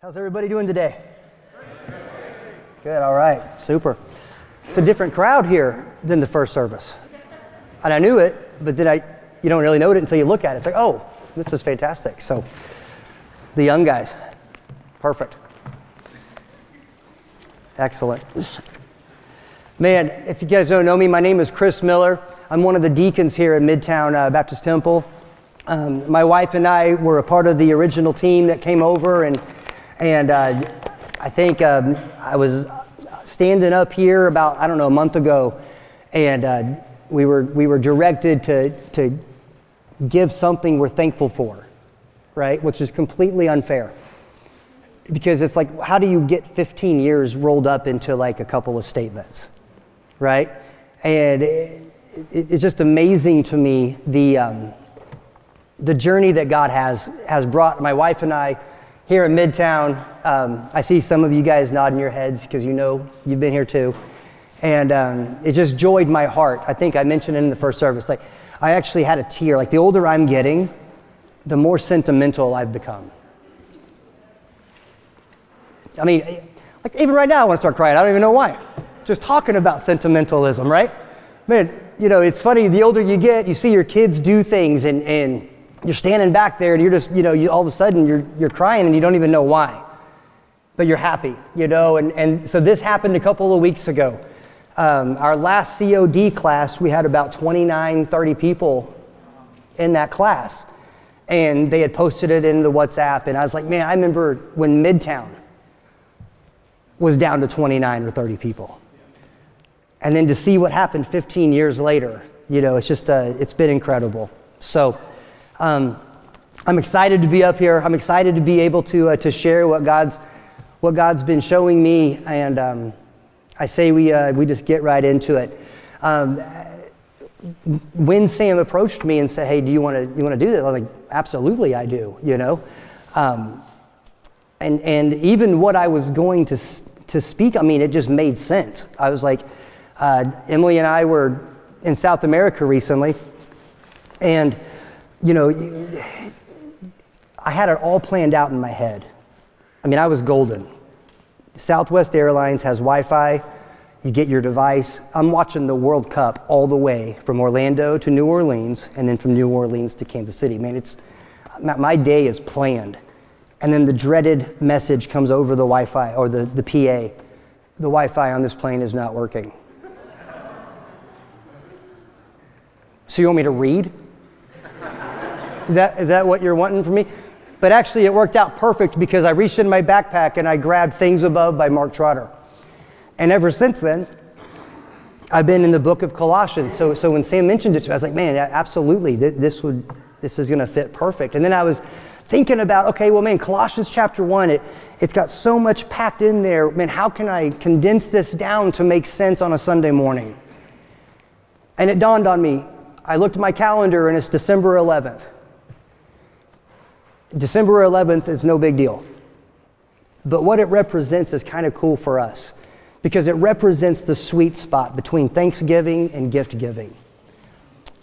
How's everybody doing today? Good, all right, super. It's a different crowd here than the first service. And I knew it, but then I, you don't really know it until you look at it. It's like, oh, this is fantastic. So, the young guys, perfect. Excellent. Man, if you guys don't know me, my name is Chris Miller. I'm one of the deacons here at Midtown uh, Baptist Temple. Um, my wife and I were a part of the original team that came over, and, and uh, I think um, I was standing up here about, I don't know, a month ago, and uh, we, were, we were directed to, to give something we're thankful for, right? Which is completely unfair. Because it's like, how do you get 15 years rolled up into like a couple of statements, right? And it, it, it's just amazing to me the. Um, the journey that God has, has brought my wife and I here in Midtown. Um, I see some of you guys nodding your heads because you know you've been here too. And um, it just joyed my heart. I think I mentioned it in the first service. Like, I actually had a tear. Like, the older I'm getting, the more sentimental I've become. I mean, like, even right now, I want to start crying. I don't even know why. Just talking about sentimentalism, right? Man, you know, it's funny, the older you get, you see your kids do things and, and you're standing back there and you're just, you know, you, all of a sudden you're, you're crying and you don't even know why. But you're happy, you know. And, and so this happened a couple of weeks ago. Um, our last COD class, we had about 29, 30 people in that class. And they had posted it in the WhatsApp. And I was like, man, I remember when Midtown was down to 29 or 30 people. And then to see what happened 15 years later, you know, it's just, uh, it's been incredible. So, um, I'm excited to be up here. I'm excited to be able to, uh, to share what God's, what God's been showing me. And um, I say we, uh, we just get right into it. Um, when Sam approached me and said, "Hey, do you want to you want to do this?" I was like, "Absolutely, I do." You know, um, and and even what I was going to to speak, I mean, it just made sense. I was like, uh, Emily and I were in South America recently, and you know, I had it all planned out in my head. I mean, I was golden. Southwest Airlines has Wi Fi. You get your device. I'm watching the World Cup all the way from Orlando to New Orleans and then from New Orleans to Kansas City. Man, it's, my day is planned. And then the dreaded message comes over the Wi Fi or the, the PA the Wi Fi on this plane is not working. So you want me to read? Is that, is that what you're wanting from me? But actually, it worked out perfect because I reached in my backpack and I grabbed Things Above by Mark Trotter. And ever since then, I've been in the book of Colossians. So, so when Sam mentioned it to me, I was like, man, absolutely, this, would, this is going to fit perfect. And then I was thinking about, okay, well, man, Colossians chapter 1, it, it's got so much packed in there. Man, how can I condense this down to make sense on a Sunday morning? And it dawned on me. I looked at my calendar and it's December 11th. December 11th is no big deal. But what it represents is kind of cool for us because it represents the sweet spot between thanksgiving and gift giving.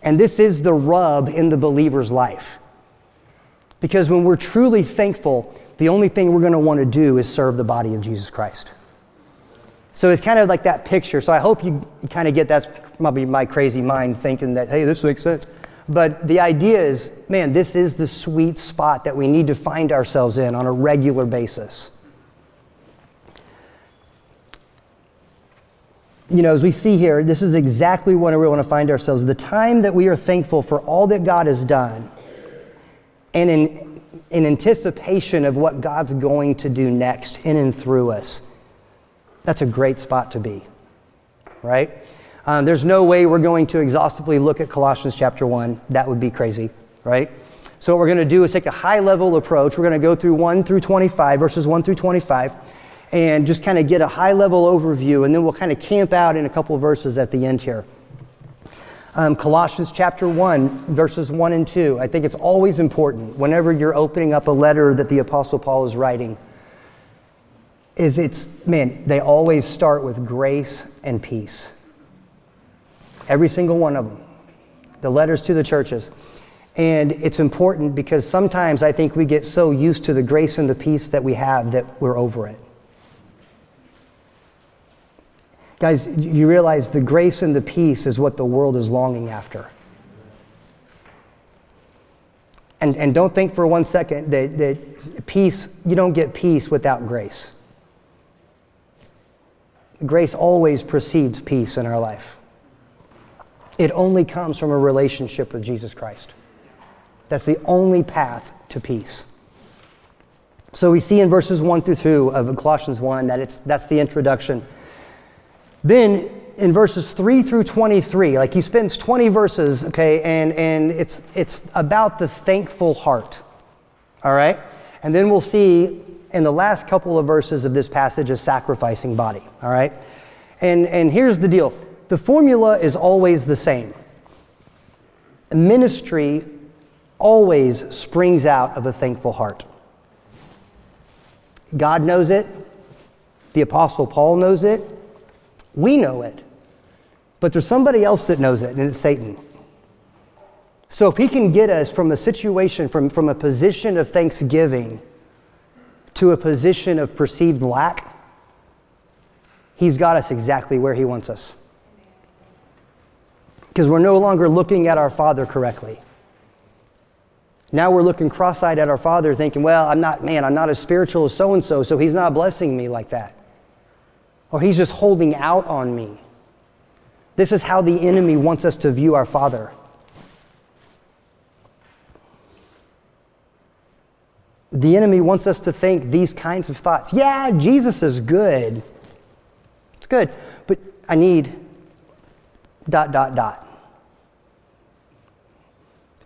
And this is the rub in the believer's life. Because when we're truly thankful, the only thing we're going to want to do is serve the body of Jesus Christ. So it's kind of like that picture. So I hope you, kind of get that's probably my crazy mind thinking that, hey, this makes sense. But the idea is, man, this is the sweet spot that we need to find ourselves in on a regular basis. You know, as we see here, this is exactly where we want to find ourselves. The time that we are thankful for all that God has done and in, in anticipation of what God's going to do next in and through us. That's a great spot to be, right? Um, there's no way we're going to exhaustively look at Colossians chapter 1. That would be crazy, right? So, what we're going to do is take a high level approach. We're going to go through 1 through 25, verses 1 through 25, and just kind of get a high level overview, and then we'll kind of camp out in a couple verses at the end here. Um, Colossians chapter 1, verses 1 and 2. I think it's always important whenever you're opening up a letter that the Apostle Paul is writing, is it's, man, they always start with grace and peace. Every single one of them. The letters to the churches. And it's important because sometimes I think we get so used to the grace and the peace that we have that we're over it. Guys, you realize the grace and the peace is what the world is longing after. And, and don't think for one second that, that peace, you don't get peace without grace. Grace always precedes peace in our life. It only comes from a relationship with Jesus Christ. That's the only path to peace. So we see in verses 1 through 2 of Colossians 1 that it's, that's the introduction. Then in verses 3 through 23, like he spends 20 verses, okay, and, and it's, it's about the thankful heart, all right? And then we'll see in the last couple of verses of this passage a sacrificing body, all right? And, and here's the deal the formula is always the same. Ministry always springs out of a thankful heart. God knows it, the Apostle Paul knows it, we know it. But there's somebody else that knows it, and it's Satan. So if he can get us from a situation, from, from a position of thanksgiving to a position of perceived lack, he's got us exactly where he wants us. Because we're no longer looking at our Father correctly. Now we're looking cross eyed at our Father, thinking, well, I'm not, man, I'm not as spiritual as so and so, so he's not blessing me like that. Or he's just holding out on me. This is how the enemy wants us to view our Father. The enemy wants us to think these kinds of thoughts. Yeah, Jesus is good. It's good, but I need dot, dot, dot.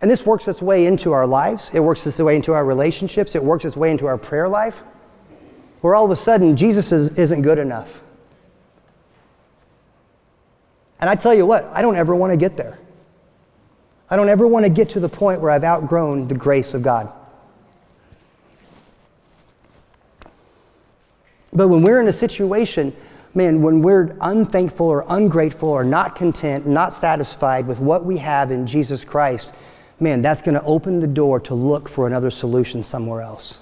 And this works its way into our lives. It works its way into our relationships. It works its way into our prayer life, where all of a sudden Jesus is, isn't good enough. And I tell you what, I don't ever want to get there. I don't ever want to get to the point where I've outgrown the grace of God. But when we're in a situation, man, when we're unthankful or ungrateful or not content, not satisfied with what we have in Jesus Christ, man, that's going to open the door to look for another solution somewhere else.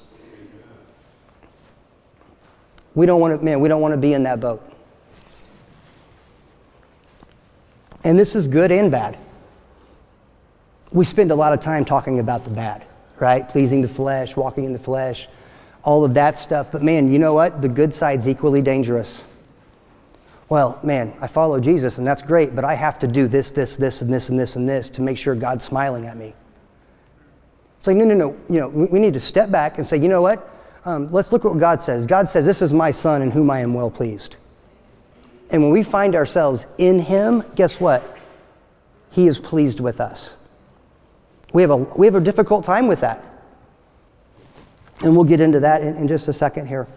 We don't want to, man, we don't want to be in that boat. And this is good and bad. We spend a lot of time talking about the bad, right? Pleasing the flesh, walking in the flesh, all of that stuff. But man, you know what? The good side's equally dangerous. Well, man, I follow Jesus and that's great, but I have to do this, this, this, and this, and this, and this to make sure God's smiling at me. It's like, no, no, no. You know, we need to step back and say, you know what? Um, let's look at what God says. God says, This is my son in whom I am well pleased. And when we find ourselves in Him, guess what? He is pleased with us. We have a, we have a difficult time with that. And we'll get into that in, in just a second here.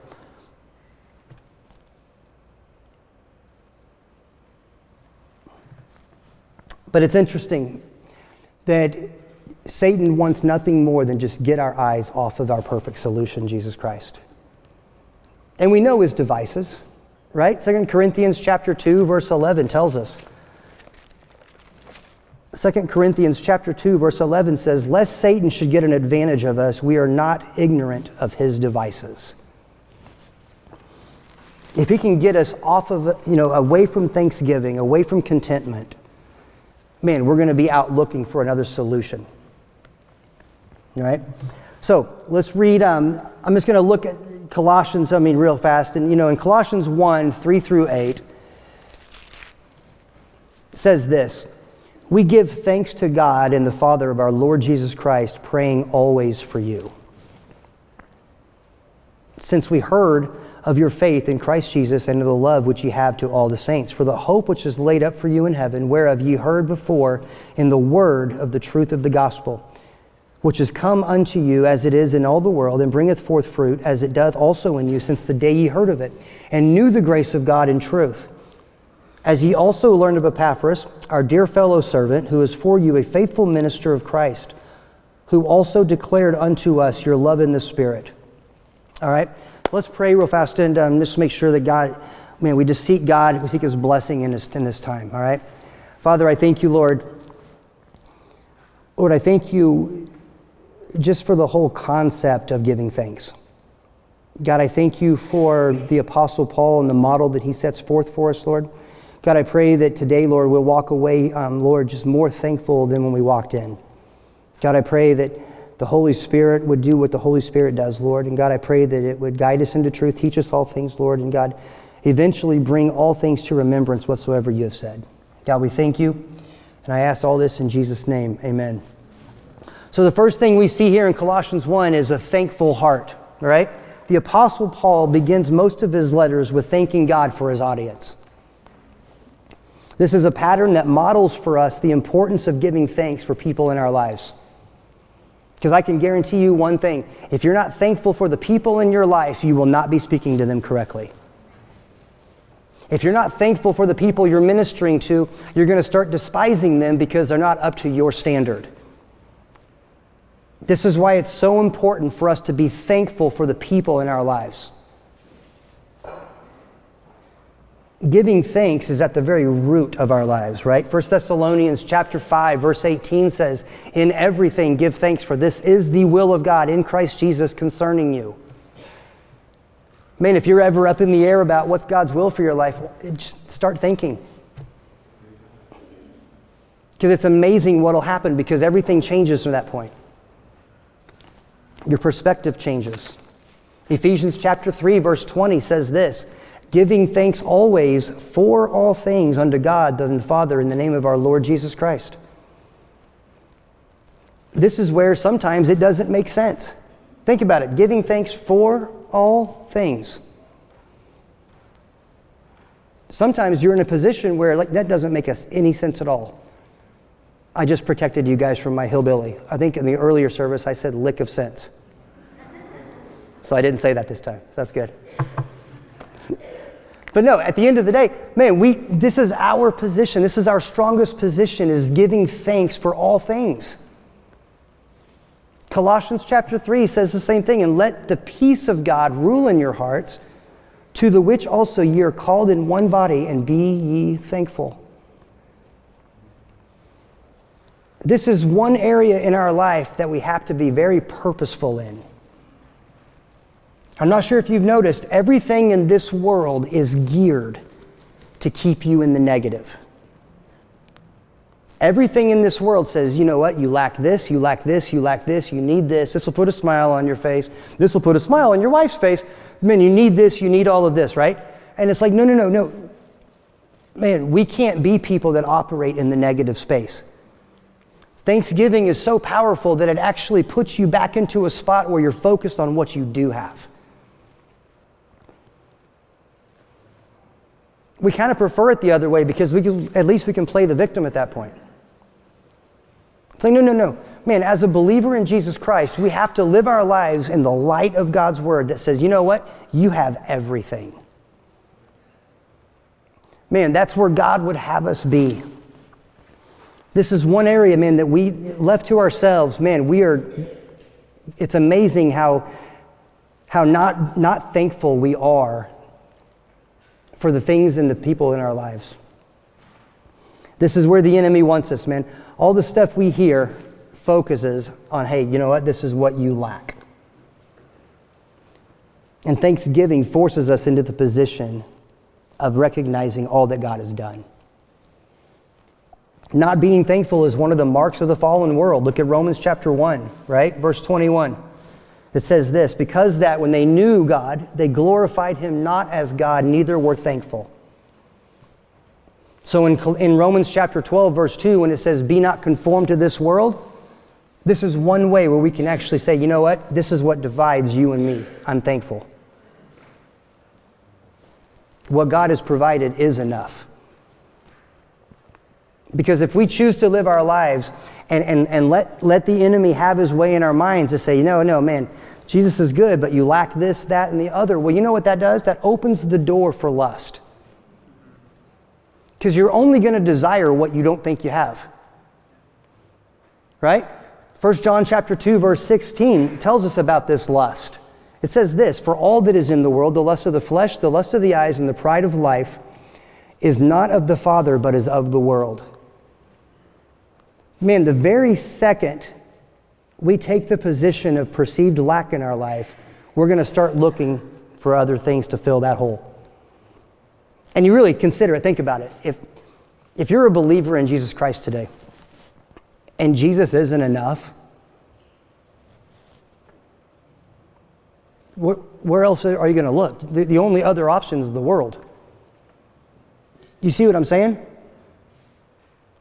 But it's interesting that Satan wants nothing more than just get our eyes off of our perfect solution, Jesus Christ. And we know his devices, right? Second Corinthians chapter 2 verse 11 tells us. 2 Corinthians chapter 2 verse 11 says, "Lest Satan should get an advantage of us, we are not ignorant of his devices." If he can get us off of, you know, away from thanksgiving, away from contentment, man, we're going to be out looking for another solution. All right? So let's read. Um, I'm just going to look at Colossians, I mean, real fast. And, you know, in Colossians 1 3 through 8, says this We give thanks to God and the Father of our Lord Jesus Christ, praying always for you. Since we heard of your faith in Christ Jesus and of the love which ye have to all the saints, for the hope which is laid up for you in heaven, whereof ye heard before in the word of the truth of the gospel, which is come unto you as it is in all the world, and bringeth forth fruit, as it doth also in you, since the day ye heard of it, and knew the grace of God in truth. As ye also learned of Epaphras, our dear fellow servant, who is for you a faithful minister of Christ, who also declared unto us your love in the Spirit. All right? Let's pray real fast and um, just make sure that God, man, we just seek God, we seek His blessing in this, in this time, all right? Father, I thank you, Lord. Lord, I thank you just for the whole concept of giving thanks. God, I thank you for the Apostle Paul and the model that he sets forth for us, Lord. God, I pray that today, Lord, we'll walk away, um, Lord, just more thankful than when we walked in. God, I pray that the Holy Spirit would do what the Holy Spirit does, Lord. And God, I pray that it would guide us into truth, teach us all things, Lord. And God, eventually bring all things to remembrance whatsoever you have said. God, we thank you. And I ask all this in Jesus' name. Amen. So the first thing we see here in Colossians 1 is a thankful heart, right? The Apostle Paul begins most of his letters with thanking God for his audience. This is a pattern that models for us the importance of giving thanks for people in our lives. Because I can guarantee you one thing if you're not thankful for the people in your life, you will not be speaking to them correctly. If you're not thankful for the people you're ministering to, you're going to start despising them because they're not up to your standard. This is why it's so important for us to be thankful for the people in our lives. Giving thanks is at the very root of our lives, right? 1 Thessalonians chapter 5 verse 18 says, "In everything give thanks for this is the will of God in Christ Jesus concerning you." Man, if you're ever up in the air about what's God's will for your life, just start thinking. Because it's amazing what'll happen because everything changes from that point. Your perspective changes. Ephesians chapter 3 verse 20 says this, giving thanks always for all things unto God the Father in the name of our Lord Jesus Christ. This is where sometimes it doesn't make sense. Think about it giving thanks for all things. Sometimes you're in a position where like that doesn't make us any sense at all. I just protected you guys from my hillbilly. I think in the earlier service I said lick of sense. So I didn't say that this time. So that's good. But no, at the end of the day, man, we this is our position. This is our strongest position is giving thanks for all things. Colossians chapter 3 says the same thing, and let the peace of God rule in your hearts, to the which also ye are called in one body, and be ye thankful. This is one area in our life that we have to be very purposeful in. I'm not sure if you've noticed, everything in this world is geared to keep you in the negative. Everything in this world says, you know what, you lack this, you lack this, you lack this, you need this. This will put a smile on your face. This will put a smile on your wife's face. Man, you need this, you need all of this, right? And it's like, no, no, no, no. Man, we can't be people that operate in the negative space. Thanksgiving is so powerful that it actually puts you back into a spot where you're focused on what you do have. We kind of prefer it the other way because we can, at least we can play the victim at that point. It's like, no, no, no. Man, as a believer in Jesus Christ, we have to live our lives in the light of God's word that says, you know what? You have everything. Man, that's where God would have us be. This is one area, man, that we left to ourselves, man, we are, it's amazing how, how not, not thankful we are for the things and the people in our lives. This is where the enemy wants us, man. All the stuff we hear focuses on, hey, you know what? This is what you lack. And thanksgiving forces us into the position of recognizing all that God has done. Not being thankful is one of the marks of the fallen world. Look at Romans chapter 1, right? Verse 21. It says this because that when they knew God, they glorified him not as God, neither were thankful. So in, in Romans chapter 12, verse 2, when it says, Be not conformed to this world, this is one way where we can actually say, you know what? This is what divides you and me. I'm thankful. What God has provided is enough. Because if we choose to live our lives and, and, and let, let the enemy have his way in our minds to say, no, no, man, Jesus is good, but you lack this, that, and the other. Well, you know what that does? That opens the door for lust. Because you're only going to desire what you don't think you have. Right? 1 John chapter 2, verse 16 tells us about this lust. It says this For all that is in the world, the lust of the flesh, the lust of the eyes, and the pride of life, is not of the Father, but is of the world. Man, the very second we take the position of perceived lack in our life, we're going to start looking for other things to fill that hole. And you really consider it, think about it. If, if you're a believer in Jesus Christ today, and Jesus isn't enough, where, else are you going to look? The, the only other option is the world. You see what I'm saying?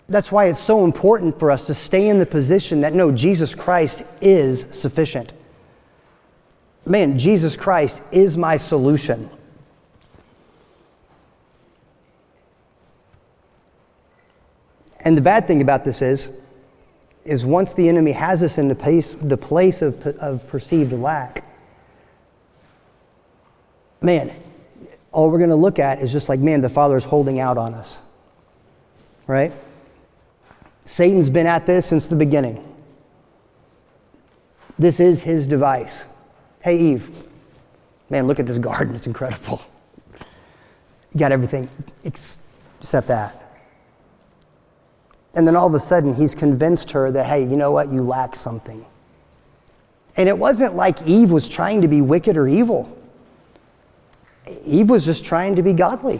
That's why it's so important for us to stay in the position that no, Jesus Christ is sufficient. Man, Jesus Christ is my solution. And the bad thing about this is, is once the enemy has us in the place, the place of, of perceived lack, man, all we're going to look at is just like, man, the Father is holding out on us. Right? Satan's been at this since the beginning. This is his device. Hey, Eve, man, look at this garden. It's incredible. You got everything except that. And then all of a sudden, he's convinced her that, hey, you know what? You lack something. And it wasn't like Eve was trying to be wicked or evil. Eve was just trying to be godly.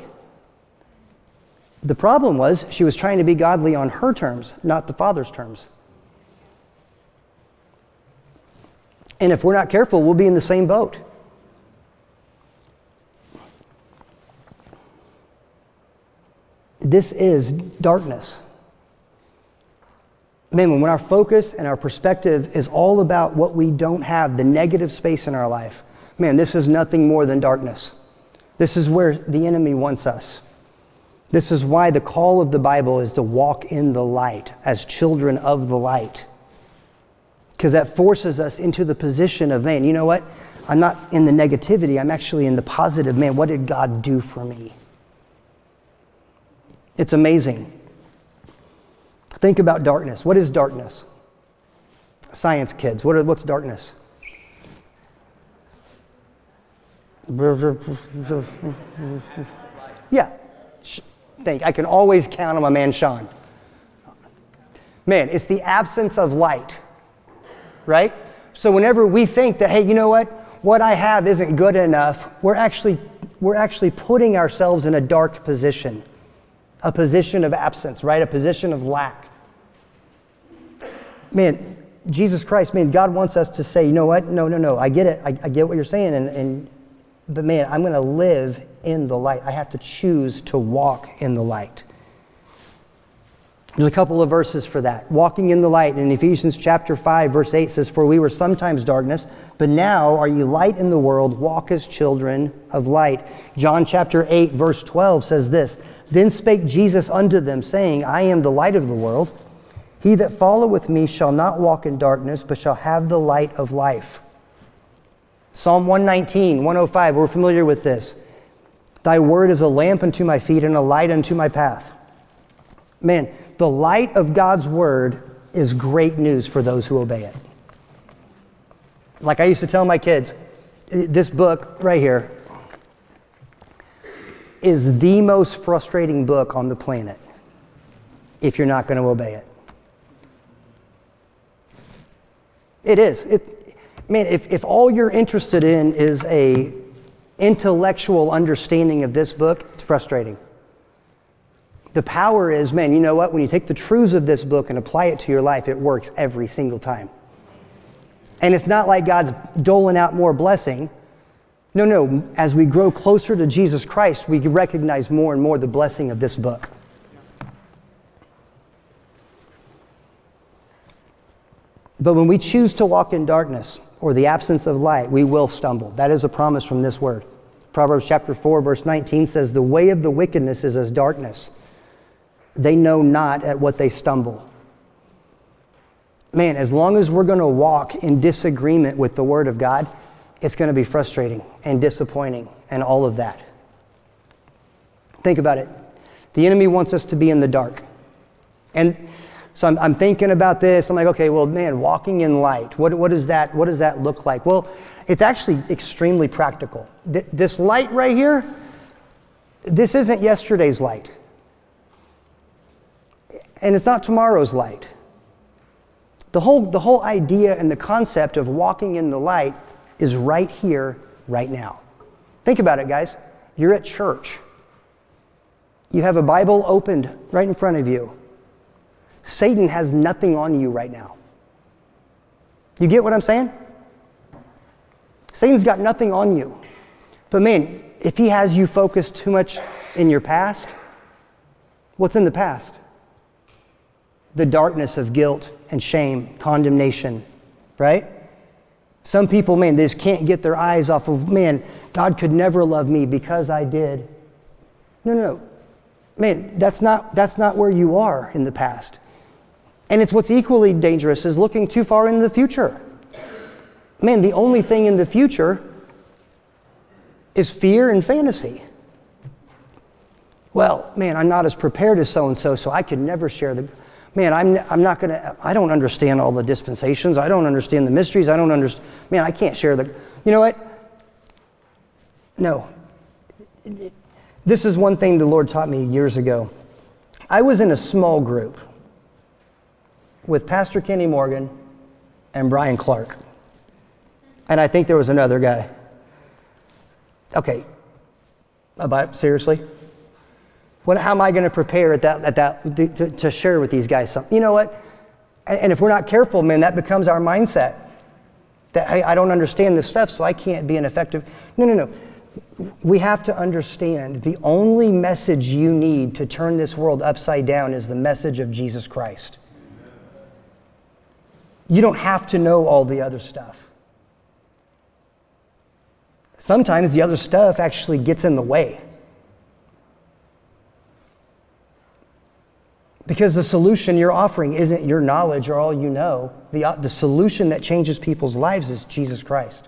The problem was she was trying to be godly on her terms, not the Father's terms. And if we're not careful, we'll be in the same boat. This is darkness. Man, when our focus and our perspective is all about what we don't have, the negative space in our life, man, this is nothing more than darkness. This is where the enemy wants us. This is why the call of the Bible is to walk in the light as children of the light. Because that forces us into the position of, man, you know what? I'm not in the negativity, I'm actually in the positive. Man, what did God do for me? It's amazing. Think about darkness. What is darkness? Science kids, what are, what's darkness? Yeah, think. I can always count on my man Sean. Man, it's the absence of light, right? So whenever we think that, hey, you know what? What I have isn't good enough, we're actually, we're actually putting ourselves in a dark position, a position of absence, right? A position of lack. Man, Jesus Christ, man, God wants us to say, you know what? No, no, no. I get it. I, I get what you're saying. And, and but man, I'm going to live in the light. I have to choose to walk in the light. There's a couple of verses for that. Walking in the light in Ephesians chapter 5 verse 8 says for we were sometimes darkness but now are you light in the world walk as children of light. John chapter 8 verse 12 says this Then spake Jesus unto them saying I am the light of the world he that followeth me shall not walk in darkness but shall have the light of life. Psalm 119, 105, we're familiar with this. Thy word is a lamp unto my feet and a light unto my path. Man, the light of God's word is great news for those who obey it. Like I used to tell my kids, this book right here is the most frustrating book on the planet if you're not going to obey it. It is. It, man, if, if all you're interested in is a intellectual understanding of this book, it's frustrating. The power is, man, you know what? When you take the truths of this book and apply it to your life, it works every single time. And it's not like God's doling out more blessing. No, no. As we grow closer to Jesus Christ, we recognize more and more the blessing of this book. But when we choose to walk in darkness, or the absence of light, we will stumble. That is a promise from this word. Proverbs chapter 4, verse 19 says, The way of the wickedness is as darkness. They know not at what they stumble. Man, as long as we're going to walk in disagreement with the word of God, it's going to be frustrating and disappointing and all of that. Think about it. The enemy wants us to be in the dark. And so I'm, I'm, thinking about this. I'm like, okay, well, man, walking in light, what, does that, what does that look like? Well, it's actually extremely practical. Th- this light right here, this isn't yesterday's light. And it's not tomorrow's light. The whole, the whole idea and the concept of walking in the light is right here, right now. Think about it, guys. You're at church. You have a Bible opened right in front of you. Satan has nothing on you right now. You get what I'm saying? Satan's got nothing on you. But man, if he has you focused too much in your past, what's in the past? The darkness of guilt and shame, condemnation, right? Some people, man, they just can't get their eyes off of, man, God could never love me because I did. No, no, no. Man, that's not, that's not where you are in the past. And it's what's equally dangerous is looking too far in the future. Man, the only thing in the future is fear and fantasy. Well, man, I'm not as prepared as so and so, so I could never share the. Man, I'm, I'm not going to, I don't understand all the dispensations. I don't understand the mysteries. I don't understand. Man, I can't share the. You know what? No. This is one thing the Lord taught me years ago. I was in a small group with Pastor Kenny Morgan and Brian Clark. And I think there was another guy. Okay. About seriously? What, how am I going to prepare at that, at that to, to share with these guys something? You know what? And, and if we're not careful, man, that becomes our mindset. That hey, I don't understand this stuff, so I can't be an effective. No, no, no. We have to understand the only message you need to turn this world upside down is the message of Jesus Christ. You don't have to know all the other stuff. Sometimes the other stuff actually gets in the way. Because the solution you're offering isn't your knowledge or all you know. The, uh, the solution that changes people's lives is Jesus Christ.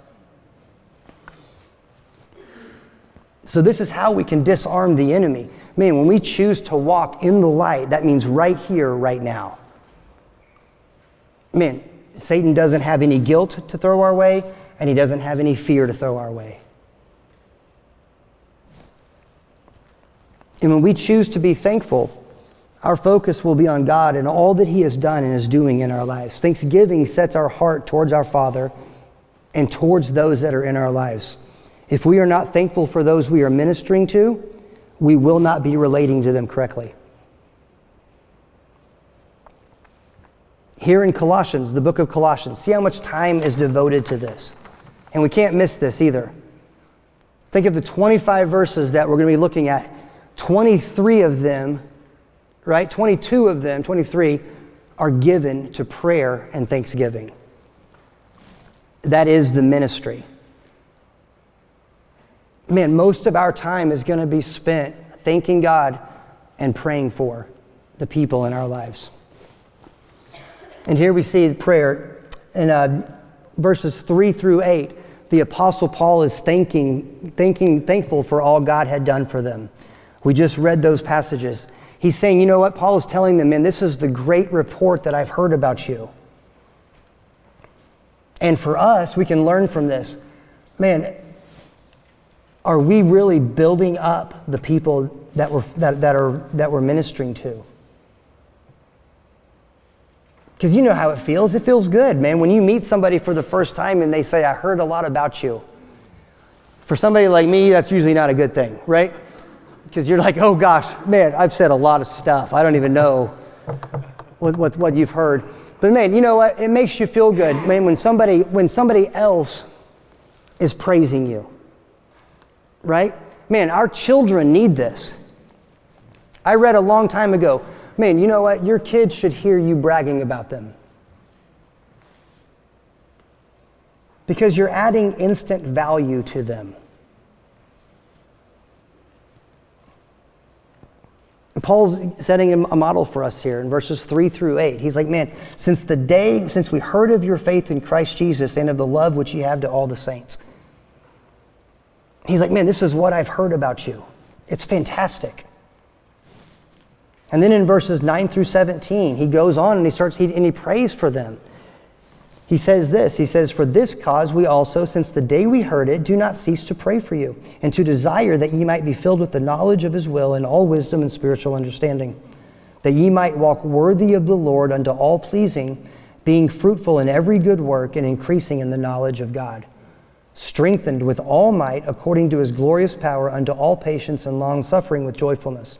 So, this is how we can disarm the enemy. Man, when we choose to walk in the light, that means right here, right now. Man, Satan doesn't have any guilt to throw our way, and he doesn't have any fear to throw our way. And when we choose to be thankful, our focus will be on God and all that He has done and is doing in our lives. Thanksgiving sets our heart towards our Father and towards those that are in our lives. If we are not thankful for those we are ministering to, we will not be relating to them correctly. Here in Colossians, the book of Colossians, see how much time is devoted to this. And we can't miss this either. Think of the 25 verses that we're going to be looking at 23 of them, right? 22 of them, 23, are given to prayer and thanksgiving. That is the ministry. Man, most of our time is going to be spent thanking God and praying for the people in our lives. And here we see the prayer in uh, verses 3 through 8. The Apostle Paul is thanking, thanking, thankful for all God had done for them. We just read those passages. He's saying, you know what? Paul is telling them, man, this is the great report that I've heard about you. And for us, we can learn from this. Man, are we really building up the people that we're, that, that are, that we're ministering to? Because you know how it feels. It feels good, man. When you meet somebody for the first time and they say, I heard a lot about you. For somebody like me, that's usually not a good thing, right? because you're like, oh gosh, man, I've said a lot of stuff. I don't even know what, what, what you've heard. But man, you know what? It makes you feel good, man, when somebody, when somebody else is praising you. Right? Man, our children need this. I read a long time ago, man, you know what? Your kids should hear you bragging about them. Because you're adding instant value to them. Paul's setting a model for us here in verses 3 through 8. He's like, man, since the day, since we heard of your faith in Christ Jesus and of the love which you have to all the saints, he's like, man, this is what I've heard about you. It's fantastic. And then in verses 9 through 17, he goes on and he starts, he, and he prays for them. He says this He says, For this cause we also, since the day we heard it, do not cease to pray for you, and to desire that ye might be filled with the knowledge of his will and all wisdom and spiritual understanding, that ye might walk worthy of the Lord unto all pleasing, being fruitful in every good work and increasing in the knowledge of God, strengthened with all might according to his glorious power unto all patience and long suffering with joyfulness,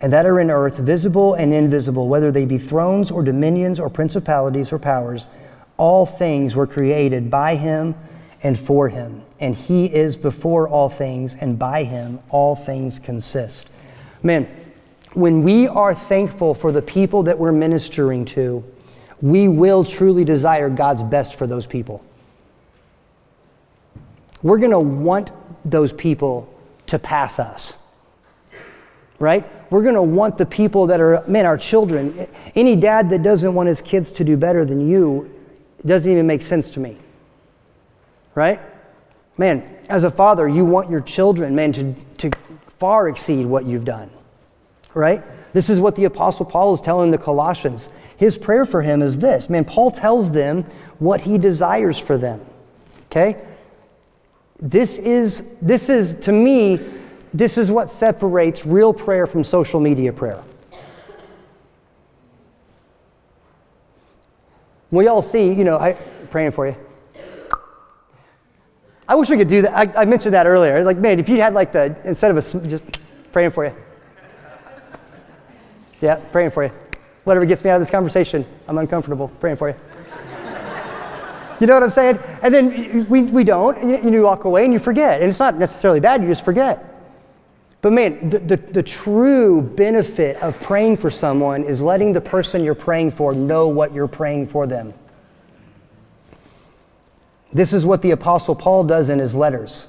and that are in earth, visible and invisible, whether they be thrones or dominions or principalities or powers. All things were created by him and for him. And he is before all things, and by him all things consist. Man, when we are thankful for the people that we're ministering to, we will truly desire God's best for those people. We're going to want those people to pass us. Right? We're going to want the people that are, man, our children. Any dad that doesn't want his kids to do better than you doesn't even make sense to me. Right? Man, as a father, you want your children, man, to, to far exceed what you've done. Right? This is what the Apostle Paul is telling the Colossians. His prayer for him is this man, Paul tells them what he desires for them. Okay? This is, this is, to me, this is what separates real prayer from social media prayer. We all see, you know, I praying for you. I wish we could do that. I, I mentioned that earlier. Like, man, if you had like the, instead of a, just praying for you. Yeah, praying for you. Whatever gets me out of this conversation, I'm uncomfortable. Praying for you. You know what I'm saying? And then we, we don't. You, you walk away and you forget. And it's not necessarily bad, you just forget. But man, the, the, the, true benefit of praying for someone is letting the person you're praying for know what you're praying for them. This is what the Apostle Paul does in his letters.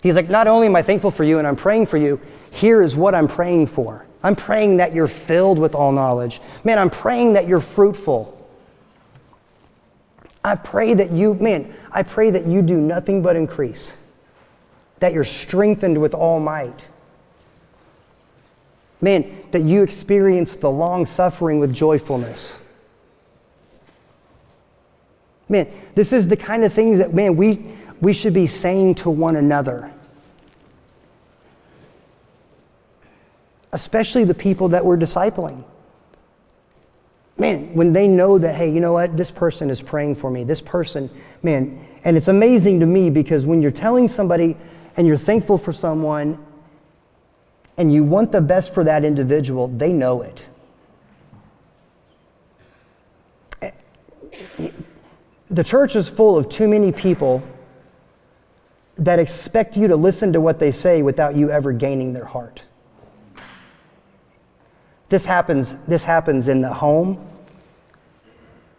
He's like, Not only am I thankful for you and I'm praying for you, here is what I'm praying for. I'm praying that you're filled with all knowledge. Man, I'm praying that you're fruitful. I pray that you, man, I pray that you do nothing but increase, that you're strengthened with all might. Man, that you experience the long suffering with joyfulness. Man, this is the kind of things that, man, we, we should be saying to one another. Especially the people that we're discipling man, when they know that, hey, you know what, this person is praying for me, this person, man, and it's amazing to me because when you're telling somebody and you're thankful for someone and you want the best for that individual, they know it. The church is full of too many people that expect you to listen to what they say without you ever gaining their heart. This happens, this happens in the home.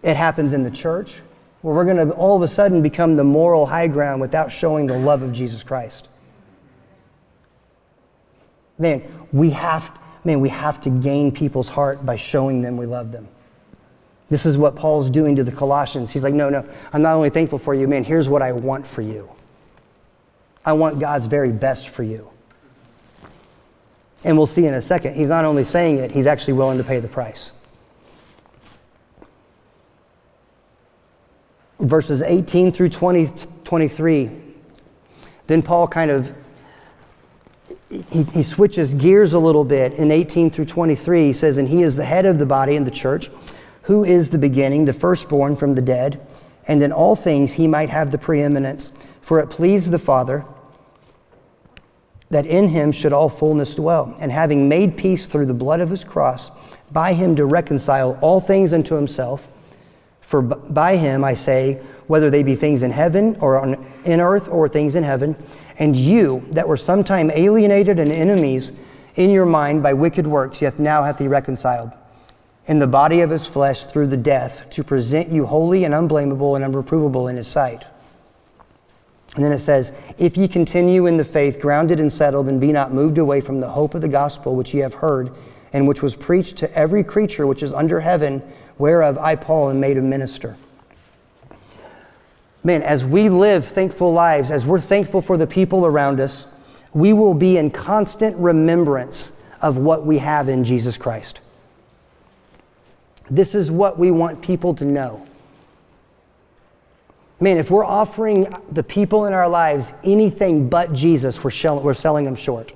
It happens in the church, where we're going to all of a sudden become the moral high ground without showing the love of Jesus Christ. Man, we have, man, we have to gain people's heart by showing them we love them. This is what Paul's doing to the Colossians. He's like, no, no, I'm not only thankful for you, man, here's what I want for you. I want God's very best for you. And we'll see in a second, he's not only saying it, he's actually willing to pay the price. Verses 18 through 20, 23. Then Paul kind of he, he switches gears a little bit in 18 through 23. He says, And he is the head of the body in the church, who is the beginning, the firstborn from the dead, and in all things he might have the preeminence. For it pleased the Father that in him should all fullness dwell, and having made peace through the blood of his cross, by him to reconcile all things unto himself. For by him, I say, whether they be things in heaven or on, in earth or things in heaven, and you that were sometime alienated and enemies in your mind by wicked works, yet now hath he reconciled in the body of his flesh through the death to present you holy and unblameable and unreprovable in his sight. And then it says, If ye continue in the faith, grounded and settled, and be not moved away from the hope of the gospel which ye have heard, and which was preached to every creature which is under heaven, whereof I, Paul, am made a minister. man, as we live thankful lives, as we're thankful for the people around us, we will be in constant remembrance of what we have in Jesus Christ. This is what we want people to know. Man, if we're offering the people in our lives anything but Jesus, we're, shell- we're selling them short.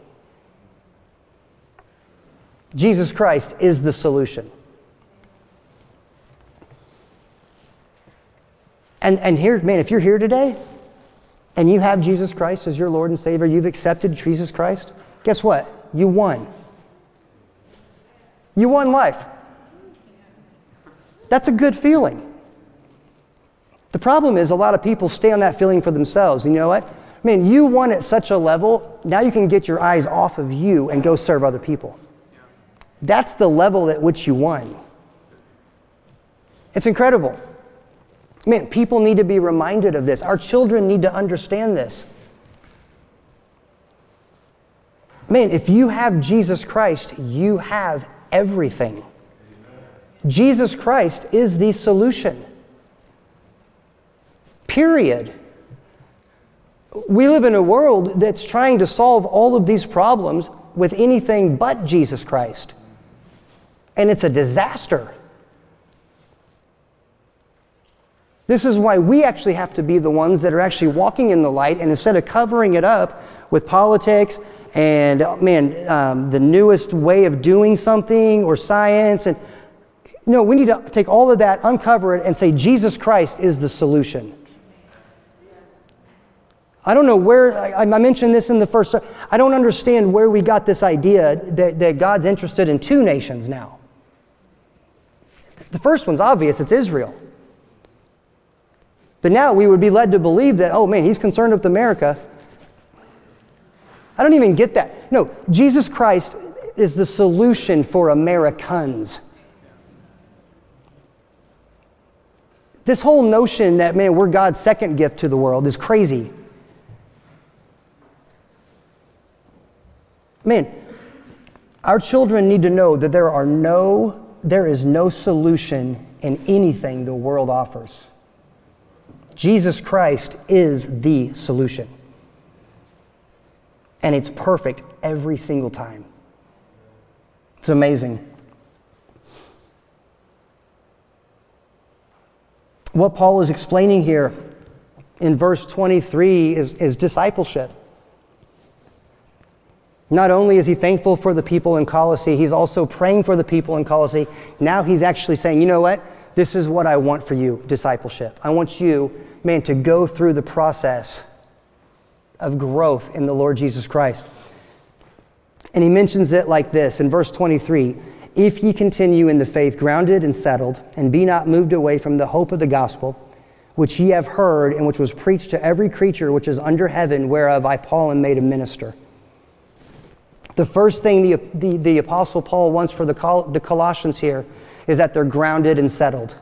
Jesus Christ is the solution. And, and here, man, if you're here today and you have Jesus Christ as your Lord and Savior, you've accepted Jesus Christ, guess what? You won. You won life. That's a good feeling. The problem is a lot of people stay on that feeling for themselves. And you know what? Man, you won at such a level, now you can get your eyes off of you and go serve other people. That's the level at which you won. It's incredible. Man, people need to be reminded of this. Our children need to understand this. Man, if you have Jesus Christ, you have everything. Jesus Christ is the solution. Period. We live in a world that's trying to solve all of these problems with anything but Jesus Christ. And it's a disaster. This is why we actually have to be the ones that are actually walking in the light, and instead of covering it up with politics and, man, um, the newest way of doing something or science, and no, we need to take all of that, uncover it, and say Jesus Christ is the solution. I don't know where, I, I, mentioned this in the first, I don't understand where we got this idea that, that God's interested in two nations now. The first one's obvious, it's Israel. But now we would be led to believe that, oh man, he's concerned with America. I don't even get that. No, Jesus Christ is the solution for Americans. This whole notion that, man, we're God's second gift to the world is crazy. Man, our children need to know that there are no, there is no solution in anything the world offers. Jesus Christ is the solution. And it's perfect every single time. It's amazing. What Paul is explaining here in verse 23 is, is discipleship. Not only is he thankful for the people in Colossae, he's also praying for the people in Colossae. Now he's actually saying, you know what? This is what I want for you discipleship. I want you, man, to go through the process of growth in the Lord Jesus Christ. And he mentions it like this in verse 23 If ye continue in the faith, grounded and settled, and be not moved away from the hope of the gospel, which ye have heard, and which was preached to every creature which is under heaven, whereof I, Paul, am made a minister. The first thing the, the, the Apostle Paul wants for the, Col- the Colossians here is that they're grounded and settled.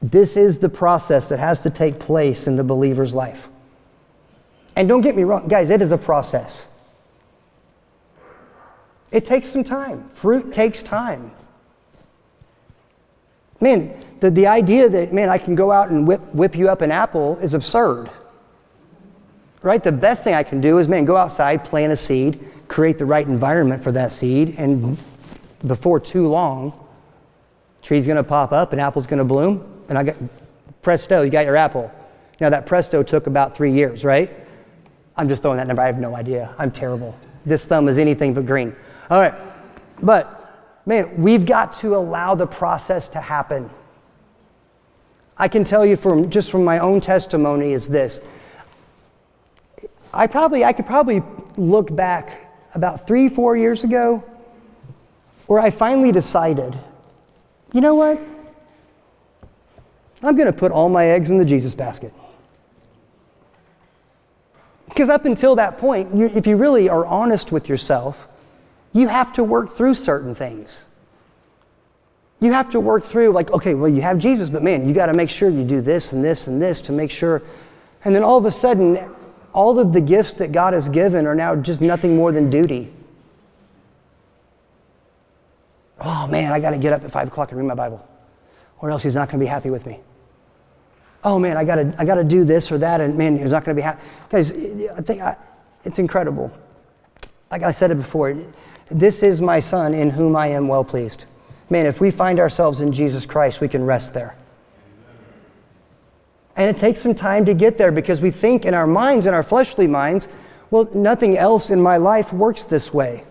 This is the process that has to take place in the believer's life. And don't get me wrong, guys, it is a process. It takes some time. Fruit takes time. Man, the, the idea that, man, I can go out and whip, whip you up an apple is absurd. Right? The best thing I can do is, man, go outside, plant a seed, create the right environment for that seed, and before too long, tree's going to pop up and apple's going to bloom. And I got, presto, you got your apple. Now, that presto took about three years, right? I'm just throwing that number. I have no idea. I'm terrible. This thumb is anything but green. All right. But, man, we've got to allow the process to happen. I can tell you from just from my own testimony is this. I probably I could probably look back about three, four years ago where I finally decided, you know what? I'm going to put all my eggs in the Jesus basket. Because up until that point, you, if you really are honest with yourself, you have to work through certain things. You have to work through, like, okay, well, you have Jesus, but man, you got to make sure you do this and this and this to make sure. And then all of a sudden, all of the gifts that God has given are now just nothing more than duty. oh man, I got to get up at 5 o'clock and read my Bible, or else he's not going to be happy with me. oh man, I gotta, I gotta do this or that, and man, he's not gonna be happy. Guys, I think I, it's incredible. Like I said it before, this is my son in whom I am well pleased. Man, if we find ourselves in Jesus Christ, we can rest there. And it takes some time to get there because we think in our minds, in our fleshly minds, well, nothing else in my life works this way.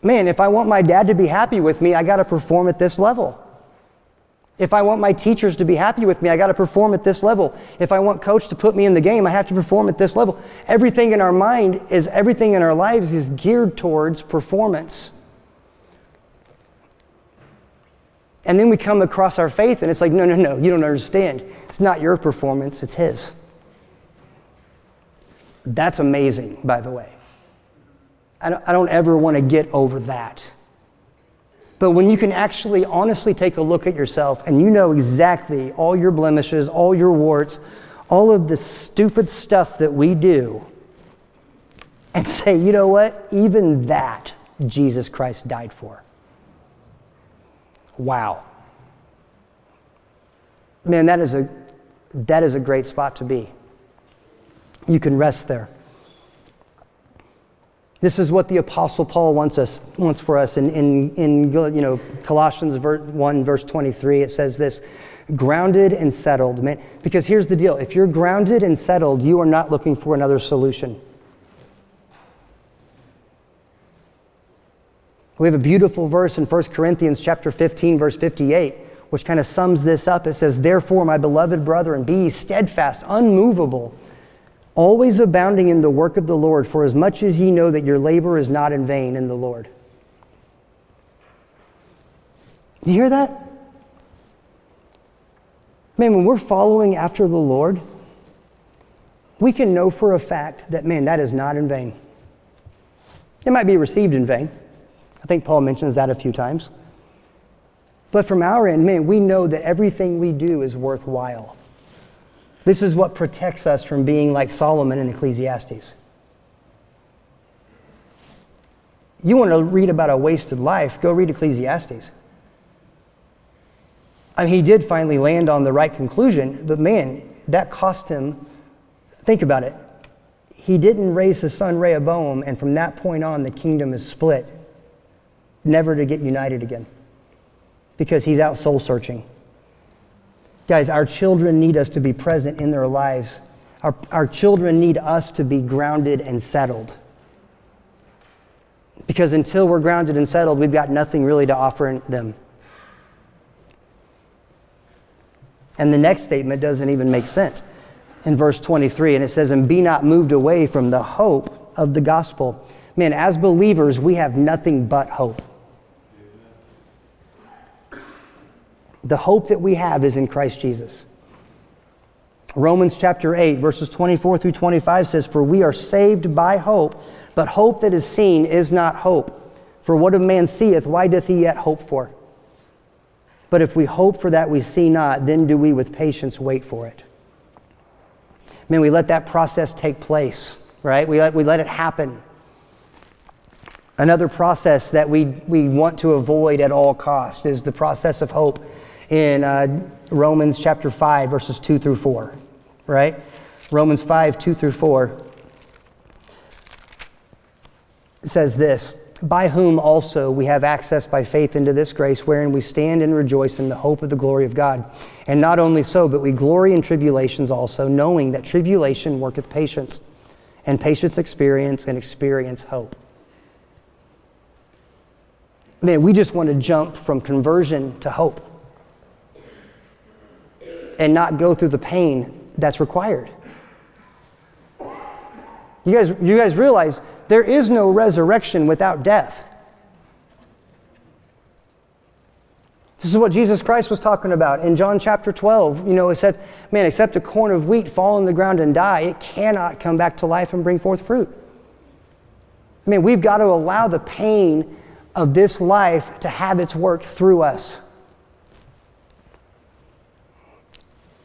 Man, if I want my dad to be happy with me, I got to perform at this level. If I want my teachers to be happy with me, I got to perform at this level. If I want coach to put me in the game, I have to perform at this level. Everything in our mind is everything in our lives is geared towards performance. And then we come across our faith and it's like, no, no, no, you don't understand. It's not your performance, it's his. That's amazing, by the way. I don't, I don't ever want to get over that. But when you can actually honestly take a look at yourself and you know exactly all your blemishes, all your warts, all of the stupid stuff that we do, and say, you know what? Even that Jesus Christ died for. Wow. Man, that is a, that is a great spot to be. You can rest there. This is what the Apostle Paul wants, us, wants for us. In, in, in you know, Colossians 1, verse 23, it says this grounded and settled. Man, because here's the deal if you're grounded and settled, you are not looking for another solution. We have a beautiful verse in 1 Corinthians chapter 15, verse 58, which kind of sums this up. It says, Therefore, my beloved brethren, be steadfast, unmovable always abounding in the work of the Lord, for as much as ye know that your labor is not in vain in the Lord. Do you hear that? Man, when we're following after the Lord, we can know for a fact that, man, that is not in vain. It might be received in vain. I think Paul mentions that a few times. But from our end, man, we know that everything we do is worthwhile. This is what protects us from being like Solomon in Ecclesiastes. You want to read about a wasted life, go read Ecclesiastes. I mean, he did finally land on the right conclusion, but man, that cost him. Think about it. He didn't raise his son Rehoboam, and from that point on, the kingdom is split, never to get united again because he's out soul searching. Guys, our children need us to be present in their lives. Our, our children need us to be grounded and settled. Because until we're grounded and settled, we've got nothing really to offer them. And the next statement doesn't even make sense in verse 23. And it says, And be not moved away from the hope of the gospel. Man, as believers, we have nothing but hope. The hope that we have is in Christ Jesus. Romans chapter 8, verses 24 through 25 says, For we are saved by hope, but hope that is seen is not hope. For what a man seeth, why doth he yet hope for? But if we hope for that we see not, then do we with patience wait for it. Man, we let that process take place, right? We let, we let it happen. Another process that we, we want to avoid at all cost is the process of hope in uh, Romans chapter 5, verses 2 through 4, right? Romans 5, 2 through 4 says this By whom also we have access by faith into this grace, wherein we stand and rejoice in the hope of the glory of God. And not only so, but we glory in tribulations also, knowing that tribulation worketh patience, and patience experience, and experience hope. Man, we just want to jump from conversion to hope and not go through the pain that's required. You guys, you guys realize there is no resurrection without death. This is what Jesus Christ was talking about in John chapter 12. You know, it said, man, except a corn of wheat fall in the ground and die, it cannot come back to life and bring forth fruit. I mean, we've got to allow the pain of this life to have its work through us.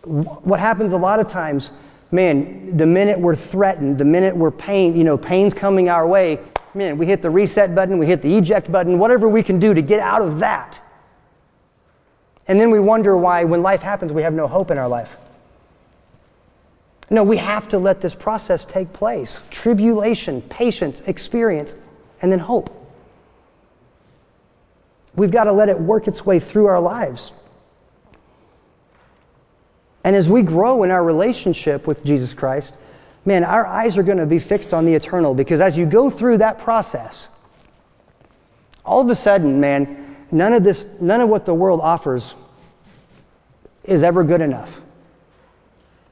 What happens a lot of times, man, the minute we're threatened, the minute we're pain, you know, pain's coming our way, man, we hit the reset button, we hit the eject button, whatever we can do to get out of that. And then we wonder why, when life happens, we have no hope in our life. No, we have to let this process take place tribulation, patience, experience, and then hope. We've got to let it work its way through our lives. And as we grow in our relationship with Jesus Christ, man, our eyes are going to be fixed on the eternal because as you go through that process, all of a sudden, man, none of this, none of what the world offers is ever good enough.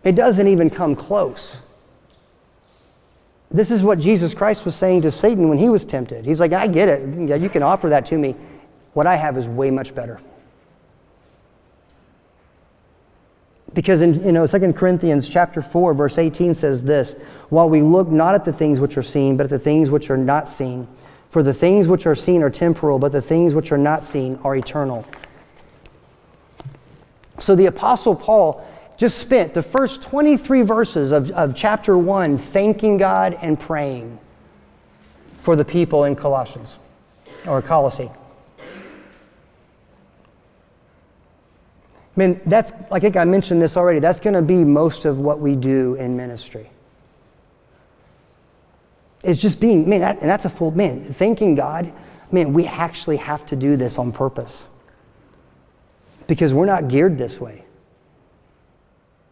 It doesn't even come close. This is what Jesus Christ was saying to Satan when he was tempted. He's like, I get it. Yeah, you can offer that to me. What I have is way much better. Because in you know 2 Corinthians chapter 4 verse 18 says this, while we look not at the things which are seen, but at the things which are not seen. For the things which are seen are temporal, but the things which are not seen are eternal. So the apostle Paul just spent the first 23 verses of, of chapter 1 thanking God and praying for the people in Colossians or Colossae. I mean, that's, I think I mentioned this already, that's going to be most of what we do in ministry. It's just being, man, that, and that's a full, man, thanking God, man, we actually have to do this on purpose because we're not geared this way.